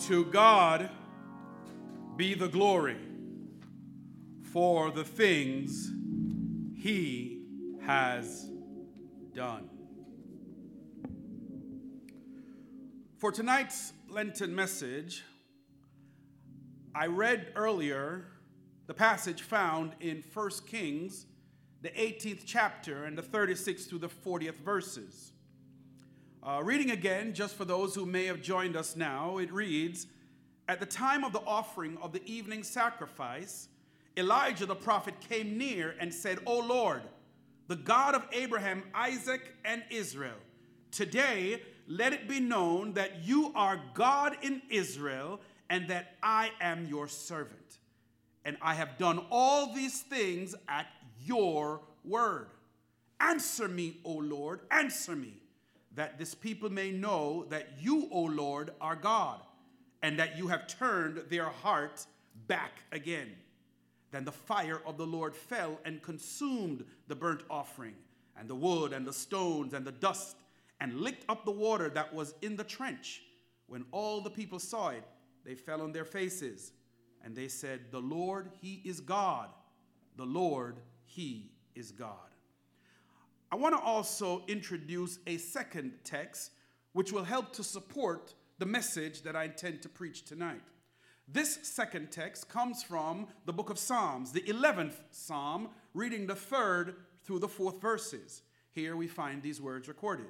To God be the glory for the things he has done. For tonight's Lenten message, I read earlier the passage found in 1 Kings, the 18th chapter, and the 36th through the 40th verses. Uh, reading again, just for those who may have joined us now, it reads At the time of the offering of the evening sacrifice, Elijah the prophet came near and said, O Lord, the God of Abraham, Isaac, and Israel, today let it be known that you are God in Israel and that I am your servant. And I have done all these things at your word. Answer me, O Lord, answer me that this people may know that you, O Lord, are God, and that you have turned their heart back again. Then the fire of the Lord fell and consumed the burnt offering, and the wood, and the stones, and the dust, and licked up the water that was in the trench. When all the people saw it, they fell on their faces, and they said, The Lord, He is God. The Lord, He is God. I want to also introduce a second text which will help to support the message that I intend to preach tonight. This second text comes from the book of Psalms, the 11th Psalm, reading the third through the fourth verses. Here we find these words recorded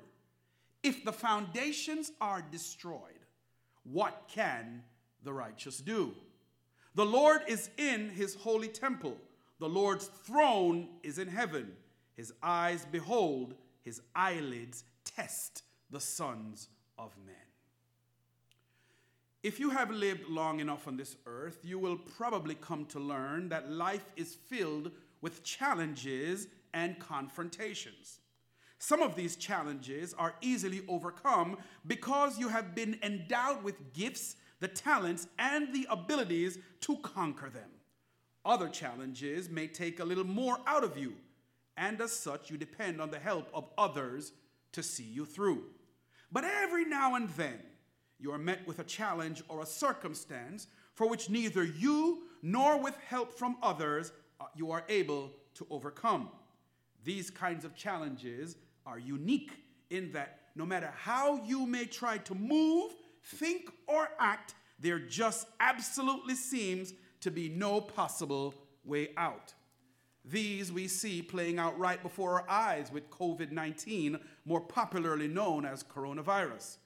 If the foundations are destroyed, what can the righteous do? The Lord is in his holy temple, the Lord's throne is in heaven. His eyes behold, his eyelids test the sons of men. If you have lived long enough on this earth, you will probably come to learn that life is filled with challenges and confrontations. Some of these challenges are easily overcome because you have been endowed with gifts, the talents, and the abilities to conquer them. Other challenges may take a little more out of you and as such, you depend on the help of others to see you through. But every now and then, you are met with a challenge or a circumstance for which neither you nor with help from others uh, you are able to overcome. These kinds of challenges are unique in that no matter how you may try to move, think, or act, there just absolutely seems to be no possible way out. These we see playing out right before our eyes with COVID 19, more popularly known as coronavirus.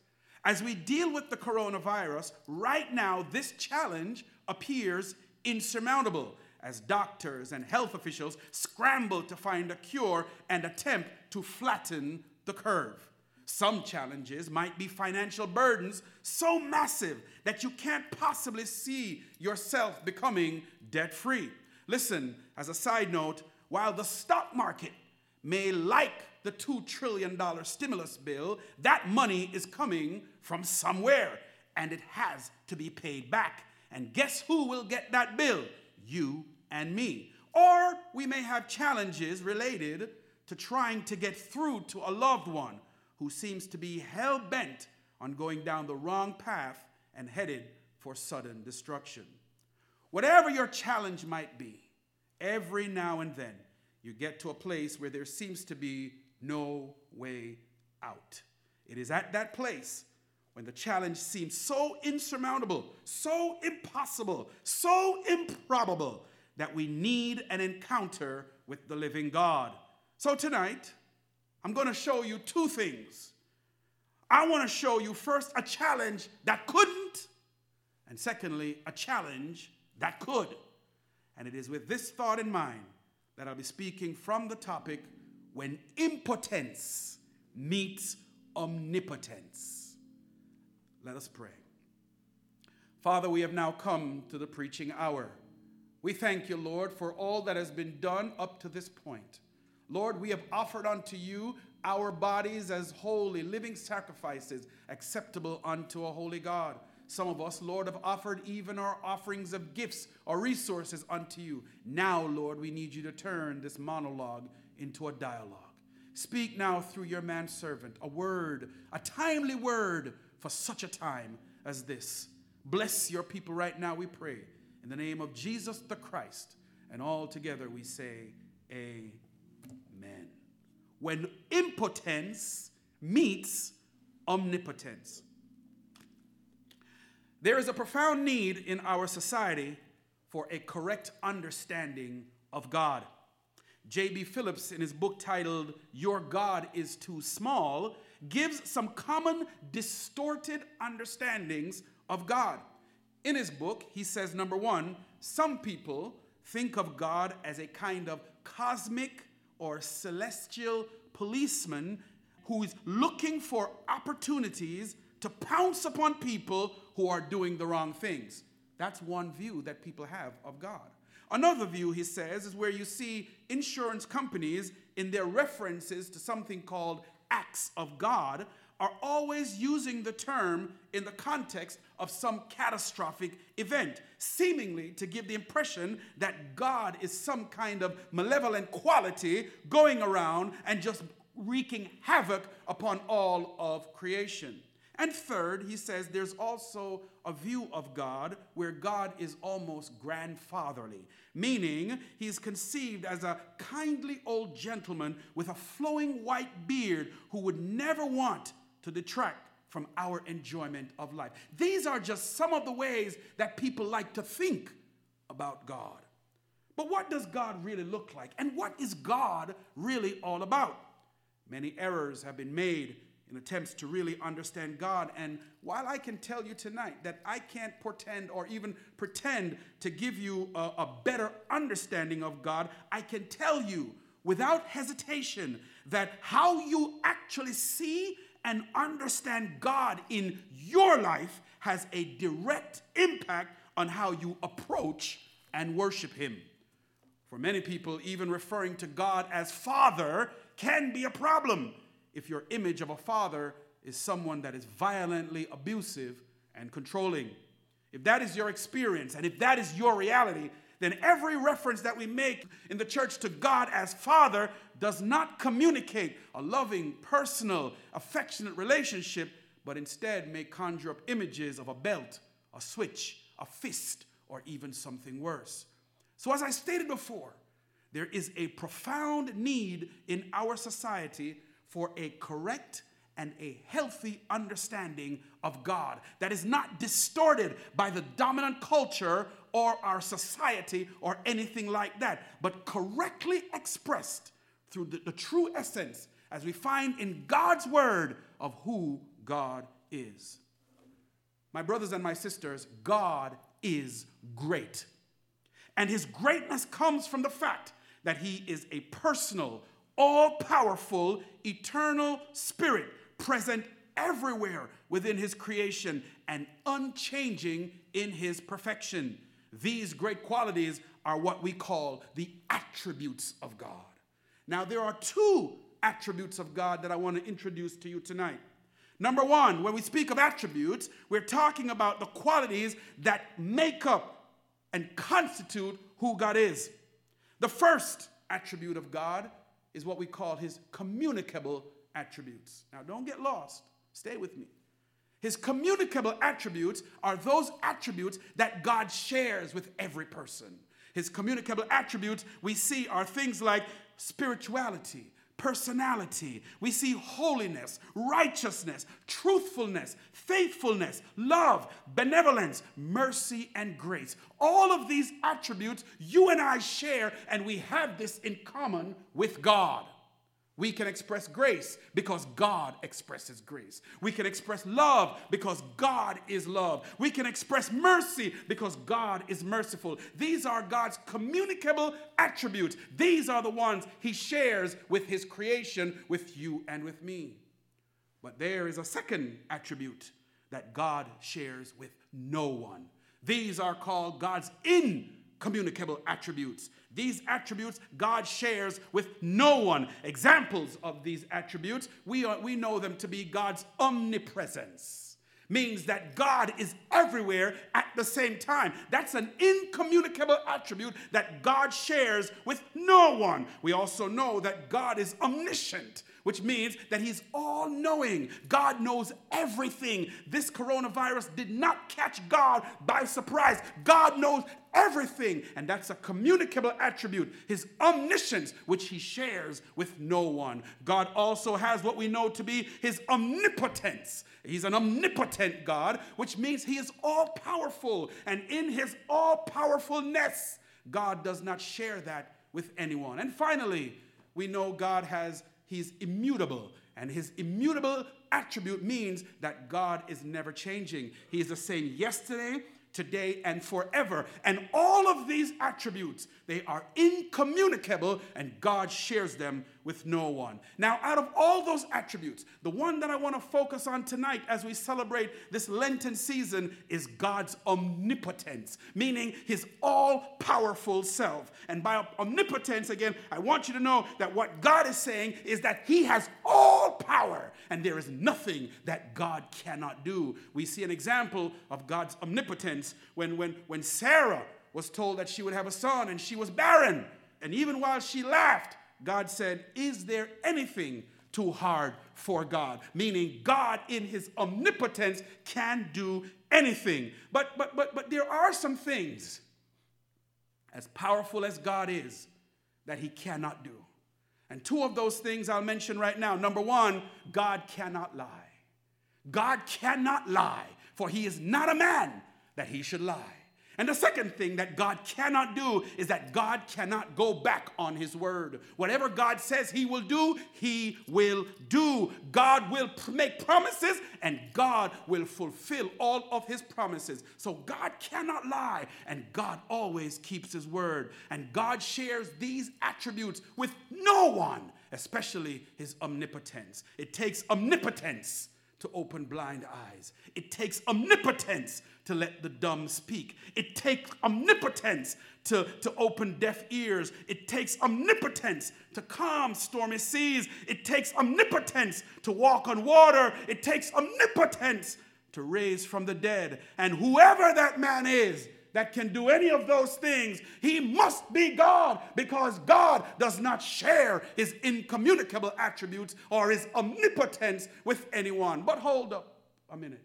As we deal with the coronavirus, right now, this challenge appears insurmountable as doctors and health officials scramble to find a cure and attempt to flatten the curve. Some challenges might be financial burdens so massive that you can't possibly see yourself becoming debt free. Listen, as a side note, while the stock market may like the $2 trillion stimulus bill, that money is coming from somewhere and it has to be paid back. And guess who will get that bill? You and me. Or we may have challenges related to trying to get through to a loved one who seems to be hell bent on going down the wrong path and headed for sudden destruction. Whatever your challenge might be, every now and then you get to a place where there seems to be no way out. It is at that place when the challenge seems so insurmountable, so impossible, so improbable that we need an encounter with the living God. So tonight, I'm going to show you two things. I want to show you first a challenge that couldn't, and secondly, a challenge that could. And it is with this thought in mind that I'll be speaking from the topic when impotence meets omnipotence. Let us pray. Father, we have now come to the preaching hour. We thank you, Lord, for all that has been done up to this point. Lord, we have offered unto you our bodies as holy, living sacrifices, acceptable unto a holy God. Some of us, Lord, have offered even our offerings of gifts or resources unto you. Now, Lord, we need you to turn this monologue into a dialogue. Speak now through your manservant a word, a timely word for such a time as this. Bless your people right now, we pray. In the name of Jesus the Christ. And all together we say, Amen. When impotence meets omnipotence. There is a profound need in our society for a correct understanding of God. J.B. Phillips, in his book titled Your God is Too Small, gives some common distorted understandings of God. In his book, he says number one, some people think of God as a kind of cosmic or celestial policeman who is looking for opportunities to pounce upon people who are doing the wrong things. That's one view that people have of God. Another view, he says, is where you see insurance companies in their references to something called acts of God are always using the term in the context of some catastrophic event, seemingly to give the impression that God is some kind of malevolent quality going around and just wreaking havoc upon all of creation. And third, he says there's also a view of God where God is almost grandfatherly, meaning he's conceived as a kindly old gentleman with a flowing white beard who would never want to detract from our enjoyment of life. These are just some of the ways that people like to think about God. But what does God really look like? And what is God really all about? Many errors have been made in attempts to really understand God. And while I can tell you tonight that I can't pretend or even pretend to give you a, a, better understanding of God, I can tell you without hesitation that how you actually see and understand God in your life has a direct impact on how you approach and worship Him. For many people, even referring to God as Father can be a problem if your image of a father is someone that is violently abusive and controlling. If that is your experience and if that is your reality, then every reference that we make in the church to God as Father does not communicate a loving, personal, affectionate relationship, but instead may conjure up images of a belt, a switch, a fist, or even something worse. So, as I stated before, there is a profound need in our society for a correct and a healthy understanding of God that is not distorted by the dominant culture or our society or anything like that, but correctly expressed through the, the true essence as we find in God's word of who God is. My brothers and my sisters, God is great. And his greatness comes from the fact that he is a personal, all powerful, eternal spirit present everywhere within his creation and unchanging in his perfection. These great qualities are what we call the attributes of God. Now, there are two attributes of God that I want to introduce to you tonight. Number one, when we speak of attributes, we're talking about the qualities that make up and constitute who God is. The first attribute of God is what we call his communicable attributes. Now, don't get lost. Stay with me. His communicable attributes are those attributes that God shares with every person. His communicable attributes we see are things like spirituality, personality. We see holiness, righteousness, truthfulness, faithfulness, love, benevolence, mercy, and grace. All of these attributes you and I share, and we have this in common with God. We can express grace because God expresses grace. We can express love because God is love. We can express mercy because God is merciful. These are God's communicable attributes. These are the ones He shares with His creation, with you and with me. But there is a second attribute that God shares with no one. These are called God's incommunicable attributes. These attributes God shares with no one. Examples of these attributes, we, are, we know them to be God's omnipresence. Means that God is everywhere at the same time. That's an incommunicable attribute that God shares with no one. We also know that God is omniscient which means that he's all knowing. God knows everything. This coronavirus did not catch God by surprise. God knows everything, and that's a communicable attribute, his omniscience, which he shares with no one. God also has what we know to be his omnipotence. He's an omnipotent God, which means he is all powerful, and in his all powerfulness, God does not share that with anyone. And finally, we know God has, he's immutable. And his immutable attribute means that God is never changing. He is the same yesterday, today, and forever. And all of these attributes, they are incommunicable, and God shares them with no one. Now, out of all those attributes, the one that I want to focus on tonight as we celebrate this Lenten season is God's omnipotence, meaning his all powerful self. And by omnipotence, again, I want you to know that what God is saying is that he has all power, and there is nothing that God cannot do. We see an example of God's omnipotence when, when, when Sarah was told that she would have a son and she was barren. And even while she laughed, God said, Is there anything too hard for God? Meaning, God, in his omnipotence, can do anything. But, but, but, but there are some things, as powerful as God is, that he cannot do. And two of those things I'll mention right now. Number one, God cannot lie. God cannot lie, for he is not a man that he should lie. And the second thing that God cannot do is that God cannot go back on his word. Whatever God says he will do, he will do. God will make promises and God will fulfill all of his promises. So God cannot lie and God always keeps his word. And God shares these attributes with no one, especially his omnipotence. It takes omnipotence to open blind eyes. It takes omnipotence to let the dumb speak. It takes omnipotence to, to open deaf ears. It takes omnipotence to calm stormy seas. It takes omnipotence to walk on water. It takes omnipotence to raise from the dead. And whoever that man is, that can do any of those things, he must be God because God does not share his incommunicable attributes or his omnipotence with anyone. But hold up a minute.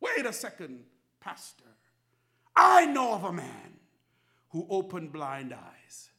Wait a second, Pastor. I know of a man who opened blind eyes.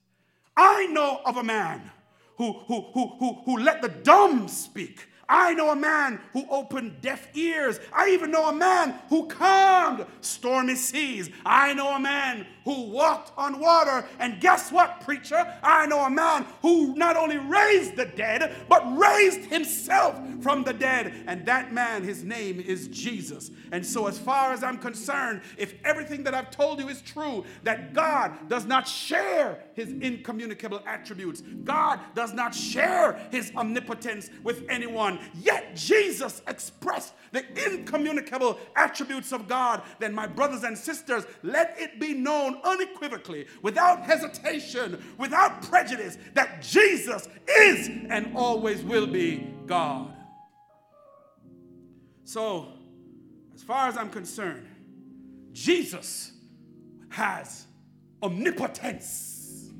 I know of a man who, who, who, who, who let the dumb speak. I know a man who opened deaf ears. I even know a man who calmed stormy seas. I know a man who walked on water. And guess what, preacher? I know a man who not only raised the dead, but raised himself from the dead. And that man, his name is Jesus. And so, as far as I'm concerned, if everything that I've told you is true, that God does not share his incommunicable attributes, God does not share his omnipotence with anyone, yet Jesus expressed the incommunicable attributes of God, then, my brothers and sisters, let it be known unequivocally, without hesitation, without prejudice, that Jesus is and always will be God. So, as far as I'm concerned, Jesus has omnipotence.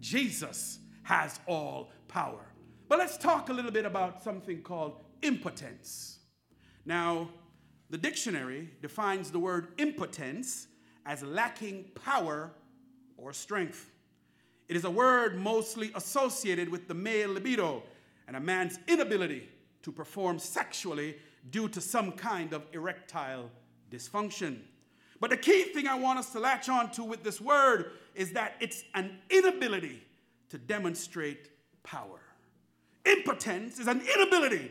Jesus has all power. But let's talk a little bit about something called impotence. Now, the dictionary defines the word impotence as lacking power or strength. It is a word mostly associated with the male libido and a man's inability to perform sexually due to some kind of erectile dysfunction. But the key thing I want us to latch on to with this word is that it's an inability to demonstrate power. Impotence is an inability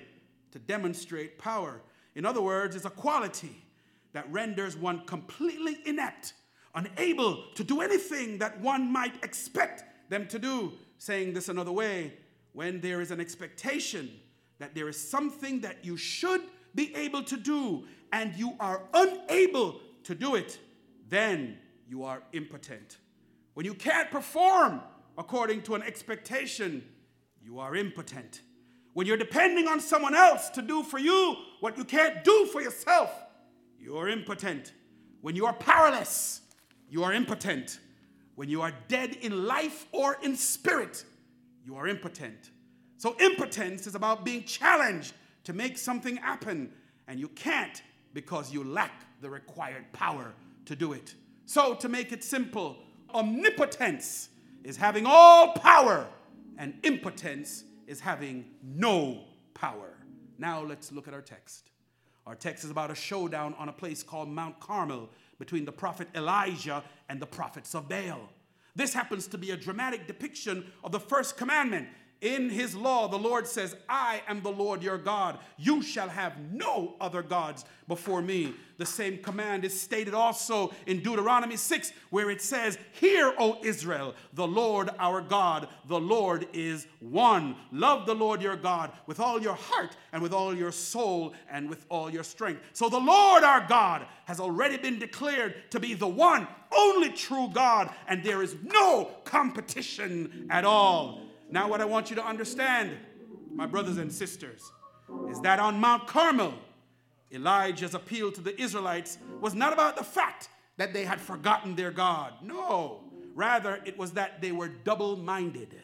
to demonstrate power. In other words, it's a quality that renders one completely inept, unable to do anything that one might expect them to do. Saying this another way, when there is an expectation that there is something that you should be able to do and you are unable to do it, then you are impotent. When you can't perform according to an expectation, you are impotent. When you're depending on someone else to do for you what you can't do for yourself, you are impotent. When you are powerless, you are impotent. When you are dead in life or in spirit, you are impotent. So, impotence is about being challenged to make something happen, and you can't because you lack the required power to do it. So, to make it simple, omnipotence is having all power, and impotence is having no power. Now, let's look at our text. Our text is about a showdown on a place called Mount Carmel between the prophet Elijah and the prophets of Baal. This happens to be a dramatic depiction of the first commandment in his law, the Lord says, I am the Lord your God. You shall have no other gods before me. The same command is stated also in Deuteronomy 6, where it says, Hear, O Israel, the Lord our God, the Lord is one. Love the Lord your God with all your heart and with all your soul and with all your strength. So the Lord our God has already been declared to be the one, only true God, and there is no competition at all. Now, what I want you to understand, my brothers and sisters, is that on Mount Carmel, Elijah's appeal to the Israelites was not about the fact that they had forgotten their God. No, rather, it was that they were double minded.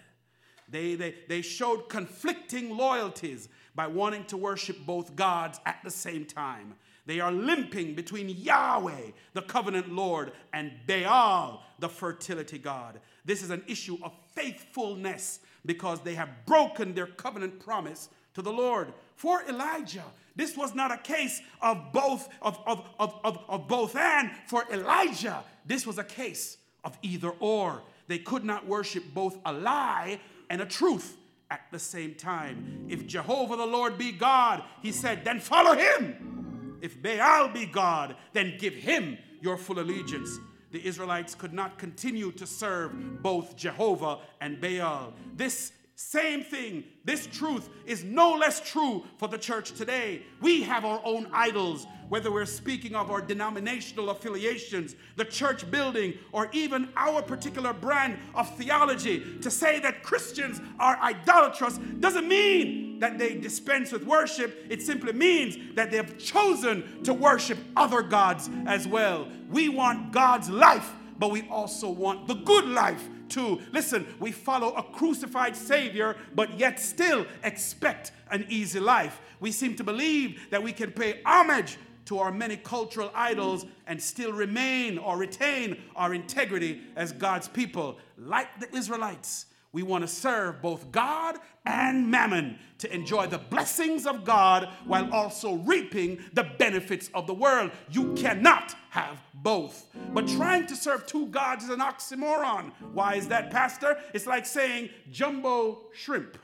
They, they, they showed conflicting loyalties by wanting to worship both gods at the same time. They are limping between Yahweh, the covenant Lord, and Baal, the fertility God. This is an issue of faithfulness because they have broken their covenant promise to the Lord. For Elijah, this was not a case of both of, of, of, of, of both and. For Elijah, this was a case of either or. They could not worship both a lie and a truth at the same time. If Jehovah the Lord be God, he said, then follow him. If Baal be God, then give him your full allegiance the Israelites could not continue to serve both Jehovah and Baal. This same thing, this truth is no less true for the church today. We have our own idols, whether we're speaking of our denominational affiliations, the church building, or even our particular brand of theology. To say that Christians are idolatrous doesn't mean that they dispense with worship, it simply means that they've chosen to worship other gods as well. We want God's life, but we also want the good life too. Listen, we follow a crucified Savior, but yet still expect an easy life. We seem to believe that we can pay homage to our many cultural idols and still remain or retain our integrity as God's people. Like the Israelites, we want to serve both God and mammon to enjoy the blessings of God while also reaping the benefits of the world. You cannot have both. But trying to serve two gods is an oxymoron. Why is that, Pastor? It's like saying jumbo shrimp,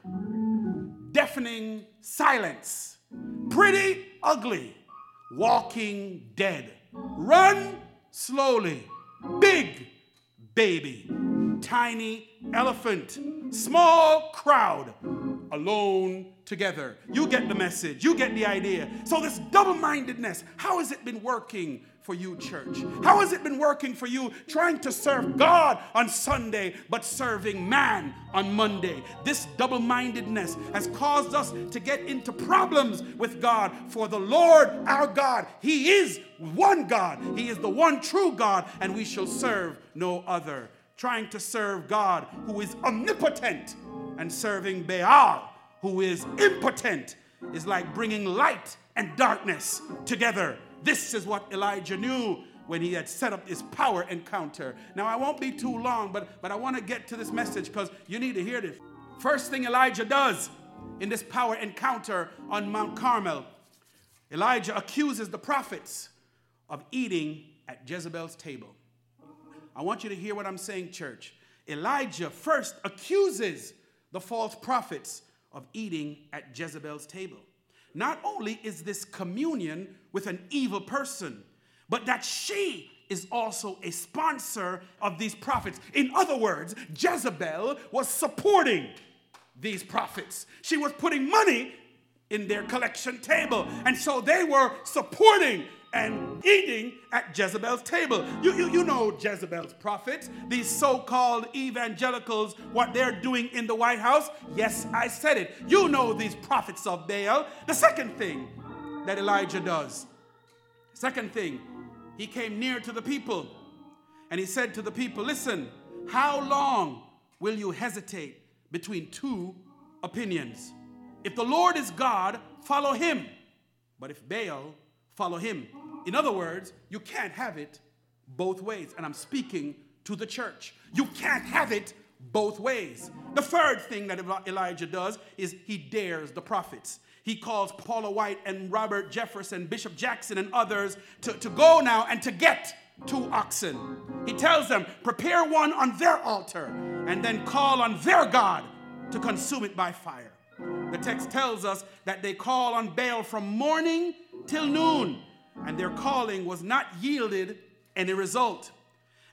deafening silence, pretty ugly, walking dead, run slowly, big baby, tiny elephant, small crowd, alone together. You get the message, you get the idea. So, this double mindedness, how has it been working for you, church? How has it been working for you trying to serve God on Sunday but serving man on Monday? This double mindedness has caused us to get into problems with God. For the Lord our God, He is one God, He is the one true God, and we shall serve no other trying to serve God who is omnipotent and serving Baal who is impotent is like bringing light and darkness together. This is what Elijah knew when he had set up this power encounter. Now, I won't be too long, but, but I want to get to this message because you need to hear this. First thing Elijah does in this power encounter on Mount Carmel, Elijah accuses the prophets of eating at Jezebel's table. I want you to hear what I'm saying, church. Elijah first accuses the false prophets of eating at Jezebel's table. Not only is this communion with an evil person, but that she is also a sponsor of these prophets. In other words, Jezebel was supporting these prophets. She was putting money in their collection table. And so they were supporting and eating at Jezebel's table. You, you, you know Jezebel's prophets, these so called evangelicals, what they're doing in the White House. Yes, I said it. You know these prophets of Baal. The second thing that Elijah does, second thing, he came near to the people and he said to the people, Listen, how long will you hesitate between two opinions. If the Lord is God, follow him. But if Baal, follow him. In other words, you can't have it both ways. And I'm speaking to the church. You can't have it both ways. The third thing that Elijah does is he dares the prophets. He calls Paula White and Robert Jefferson, Bishop Jackson, and others to, to go now and to get two oxen. He tells them, prepare one on their altar and then call on their God to consume it by fire. The text tells us that they call on Baal from morning till noon, and their calling was not yielded any result.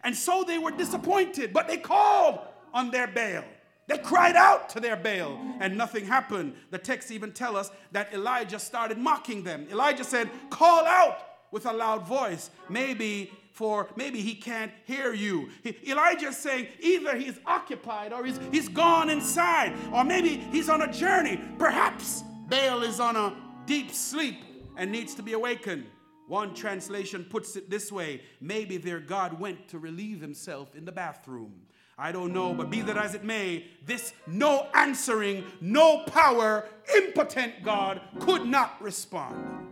And so they were disappointed, but they called on their Baal. They cried out to their Baal and nothing happened. The text even tell us that Elijah started mocking them. Elijah said, "Call out with a loud voice." Maybe for maybe he can't hear you. He, Elijah is saying either he's occupied or he's, he's gone inside, or maybe he's on a journey. Perhaps Baal is on a deep sleep and needs to be awakened. One translation puts it this way maybe their God went to relieve himself in the bathroom. I don't know, but be that as it may, this no answering, no power, impotent God could not respond.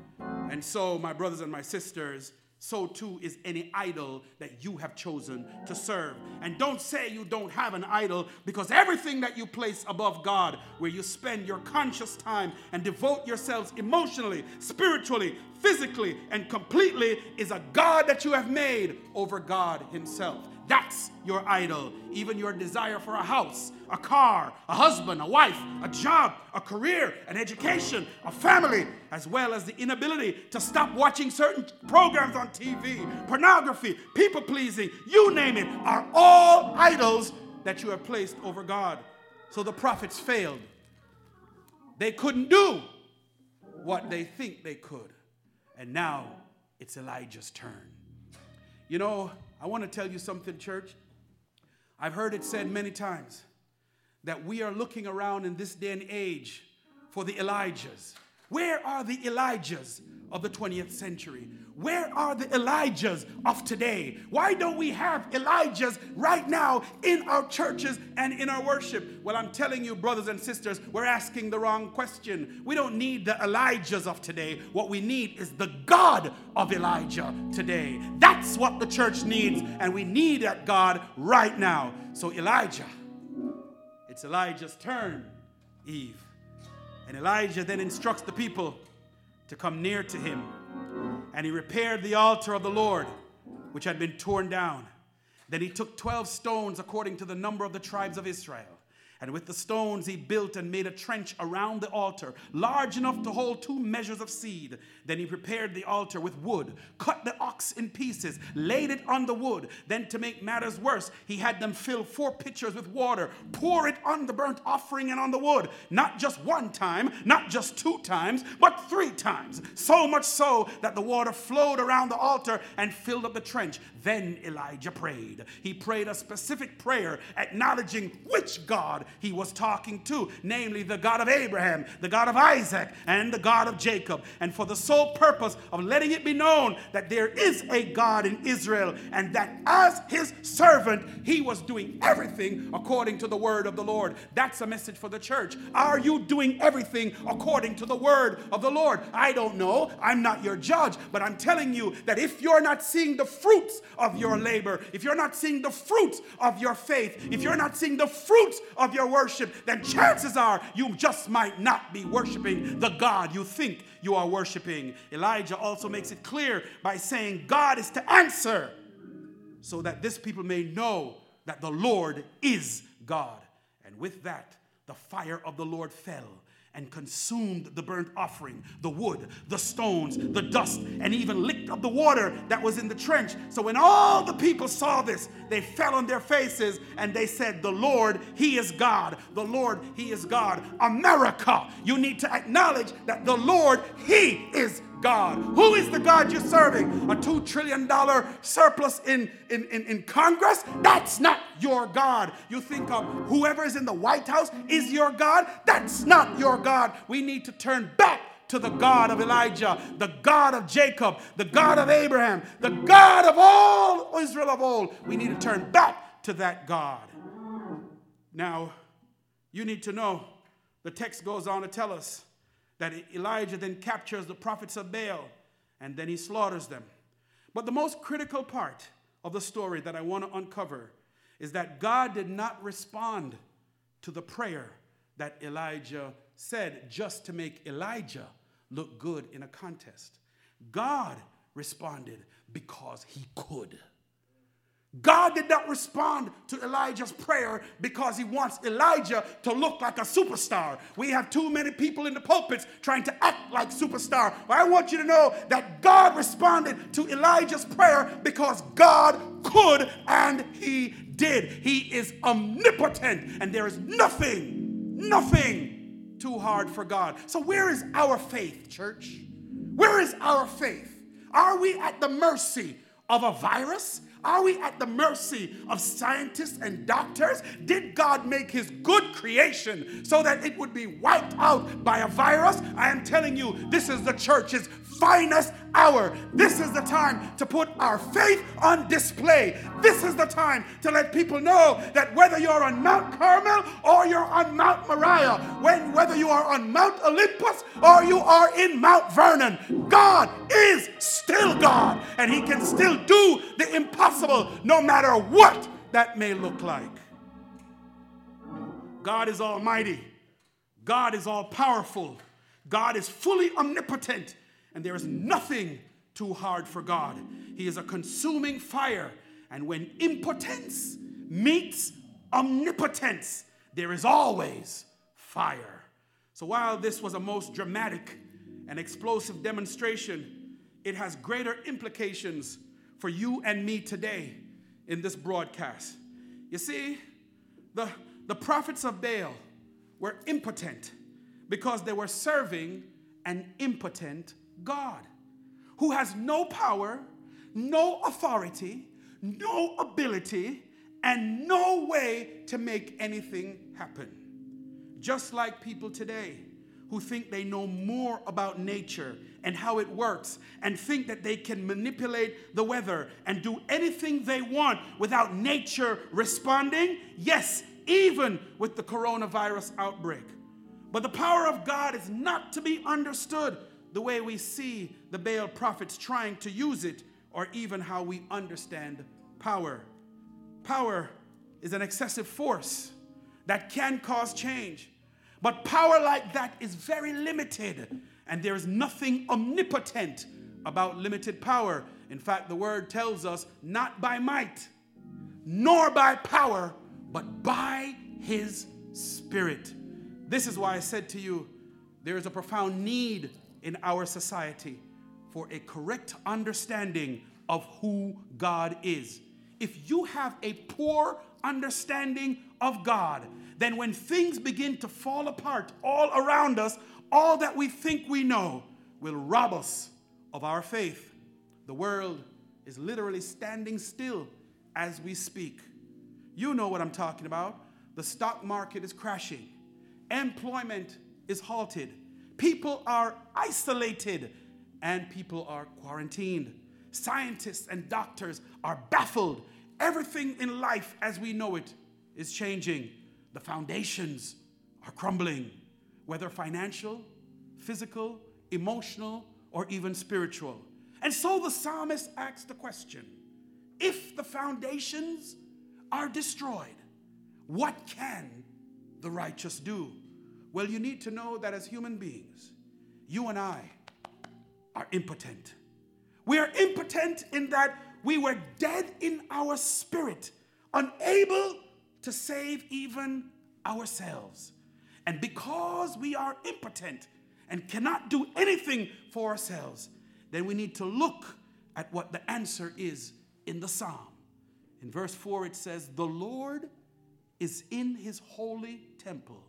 And so, my brothers and my sisters, so too is any idol that you have chosen to serve. And don't say you don't have an idol because everything that you place above God, where you spend your conscious time and devote yourselves emotionally, spiritually, physically, and completely, is a God that you have made over God Himself. That's your idol. Even your desire for a house, a car, a husband, a wife, a job, a career, an education, a family, as well as the inability to stop watching certain programs on TV, pornography, people pleasing, you name it, are all idols that you have placed over God. So the prophets failed. They couldn't do what they think they could. And now it's Elijah's turn. You know, I want to tell you something, church. I've heard it said many times that we are looking around in this day and age for the Elijahs. Where are the Elijahs of the 20th century? Where are the Elijahs of today? Why don't we have Elijahs right now in our churches and in our worship? Well, I'm telling you, brothers and sisters, we're asking the wrong question. We don't need the Elijahs of today. What we need is the God of Elijah today. That's what the church needs, and we need that God right now. So, Elijah, it's Elijah's turn, Eve. And Elijah then instructs the people to come near to him. And he repaired the altar of the Lord, which had been torn down. Then he took 12 stones according to the number of the tribes of Israel and with the stones he built and made a trench around the altar, large enough to hold two measures of seed. Then he prepared the altar with wood, cut the ox in pieces, laid it on the wood. Then, to make matters worse, he had them fill four pitchers with water, pour it on the burnt offering and on the wood. Not just one time, not just two times, but three times. So much so that the water flowed around the altar and filled up the trench. Then Elijah prayed. He prayed a specific prayer, acknowledging which God he was talking to, namely the God of Abraham, the God of Isaac, and the God of Jacob. And for the sole purpose of letting it be known that there is a God in Israel and that as his servant, he was doing everything according to the word of the Lord. That's a message for the church. Are you doing everything according to the word of the Lord? I don't know. I'm not your judge, but I'm telling you that if you're not seeing the fruits of your labor, if you're not seeing the fruits of your faith, if you're not seeing the fruits of your your worship, then chances are you just might not be worshiping the God you think you are worshiping. Elijah also makes it clear by saying, God is to answer so that this people may know that the Lord is God. And with that, the fire of the Lord fell and consumed the burnt offering, the wood, the stones, the dust, and even licked up the water that was in the trench. So when all the people saw this, they fell on their faces and they said, The Lord, He is God. The Lord, He is God. America, you need to acknowledge that the Lord, He is God. Who is the God you're serving? A $2 trillion surplus in, in, in, in, Congress? That's not your God. You think of whoever is in the White House is your God? That's not your God. We need to turn back to the God of Elijah, the God of Jacob, the God of Abraham, the God of all Israel of old. We need to turn back to that God. Now, you need to know The text goes on to tell us that Elijah then captures the prophets of Baal and then he slaughters them. But the most critical part of the story that I want to uncover is that God did not respond to the prayer that Elijah said just to make Elijah look good in a contest. God responded because he could. God did not respond to Elijah's prayer because he wants Elijah to look like a superstar. We have too many people in the pulpits trying to act like superstar. But I want you to know that God responded to Elijah's prayer because God could and he did. He is omnipotent and there is nothing, nothing too hard for God. So where is our faith, church? Where is our faith? Are we at the mercy of a virus? Are we at the mercy of scientists and doctors? Did God make his good creation so that it would be wiped out by a virus? I am telling you, this is the church's finest hour. This is the time to put our faith on display. This is the time to let people know that whether you're on Mount Carmel or you're on Mount Moriah, when whether you are on Mount Olympus or you are in Mount Vernon, God is still God and he can still do the impossible no matter what that may look like. God is almighty. God is all powerful. God is fully omnipotent and there is nothing too hard for God. He is a consuming fire, and when impotence meets omnipotence, there is always fire. So while this was a most dramatic and explosive demonstration, it has greater implications for you and me today in this broadcast. You see, the, the prophets of Baal were impotent because they were serving an impotent God, who has no power, no authority, no ability, and no way to make anything happen. Just like people today who think they know more about nature and how it works and think that they can manipulate the weather and do anything they want without nature responding. Yes, even with the coronavirus outbreak. But the power of God is not to be understood the way we see the Baal prophets trying to use it, or even how we understand power. Power is an excessive force that can cause change. But power like that is very limited, and there is nothing omnipotent about limited power. In fact, the word tells us not by might, nor by power, but by his spirit. This is why I said to you, there is a profound need in our society for a correct understanding of who God is. If you have a poor understanding of God, then when things begin to fall apart all around us, all that we think we know will rob us of our faith. The world is literally standing still as we speak. You know what I'm talking about. The stock market is crashing, employment is halted, People are isolated and people are quarantined. Scientists and doctors are baffled. Everything in life as we know it is changing. The foundations are crumbling, whether financial, physical, emotional, or even spiritual. And so the psalmist asks the question if the foundations are destroyed, what can the righteous do? Well, you need to know that as human beings, you and I are impotent. We are impotent in that we were dead in our spirit, unable to save even ourselves. And because we are impotent and cannot do anything for ourselves, then we need to look at what the answer is in the psalm. In verse 4, it says, The Lord is in his holy temple.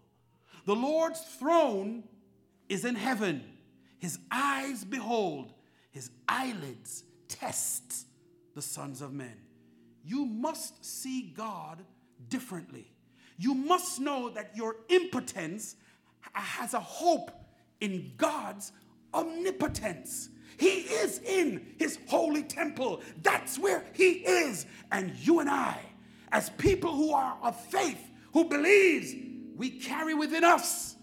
The Lord's throne is in heaven. His eyes behold, his eyelids test the sons of men. You must see God differently. You must know that your impotence has a hope in God's omnipotence. He is in his holy temple. That's where he is. And you and I, as people who are of faith, who believes we carry within us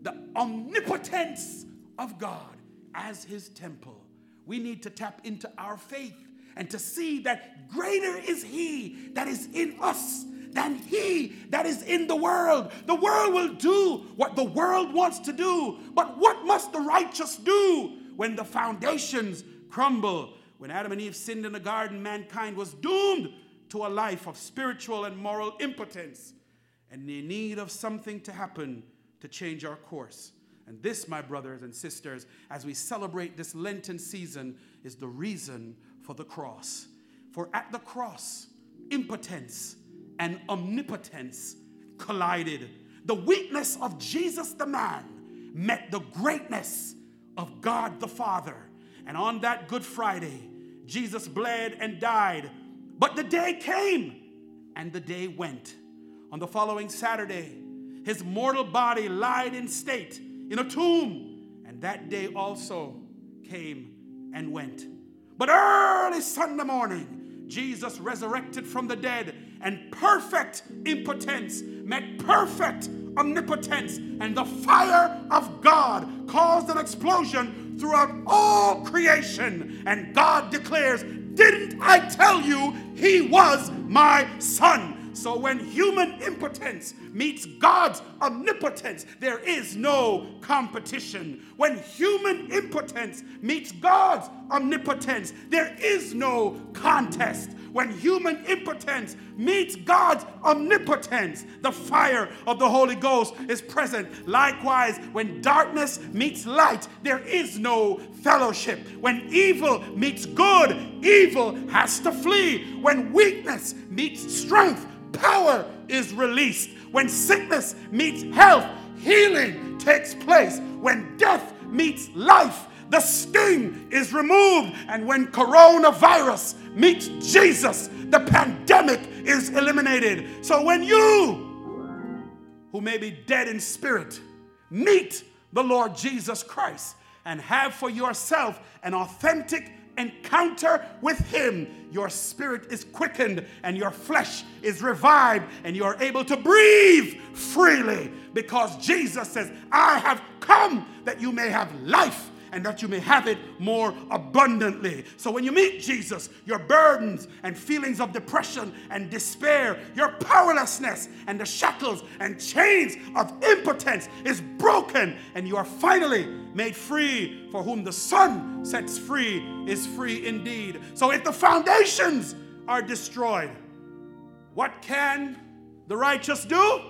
the omnipotence of God as his temple. We need to tap into our faith and to see that greater is he that is in us than he that is in the world. The world will do what the world wants to do, but what must the righteous do when the foundations crumble? When Adam and Eve sinned in the garden, mankind was doomed to a life of spiritual and moral impotence and in need of something to happen to change our course. And this, my brothers and sisters, as we celebrate this Lenten season, is the reason for the cross. For at the cross, impotence and omnipotence collided. The weakness of Jesus the man met the greatness of God the Father. And on that Good Friday, Jesus bled and died. But the day came and the day went. On the following Saturday, his mortal body lied in state in a tomb, and that day also came and went. But early Sunday morning, Jesus resurrected from the dead, and perfect impotence met perfect omnipotence, and the fire of God caused an explosion throughout all creation. And God declares, Didn't I tell you he was my son? So when human impotence meets God's omnipotence, there is no competition. When human impotence meets God's omnipotence, there is no contest. When human impotence meets God's omnipotence, the fire of the Holy Ghost is present. Likewise, when darkness meets light, there is no fellowship. When evil meets good, evil has to flee. When weakness meets strength, power is released. When sickness meets health, healing takes place. When death meets life, the sting is removed. And when coronavirus meets Jesus, the pandemic is eliminated. So when you, who may be dead in spirit, meet the Lord Jesus Christ and have for yourself an authentic encounter with Him, your spirit is quickened and your flesh is revived, and you're able to breathe freely because Jesus says, I have come that you may have life and that you may have it more abundantly. So when you meet Jesus, your burdens and feelings of depression and despair, your powerlessness and the shackles and chains of impotence is broken, and you are finally made free. For whom the Son sets free is free indeed. So if the foundations are destroyed, what can the righteous do?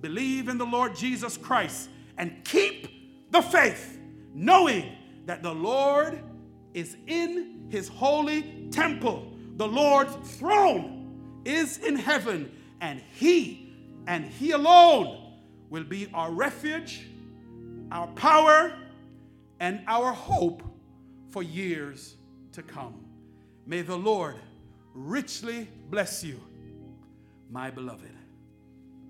Believe in the Lord Jesus Christ and keep the faith knowing that the Lord is in his holy temple. The Lord's throne is in heaven, and he and he alone will be our refuge, our power, and our hope for years to come. May the Lord richly bless you, my beloved.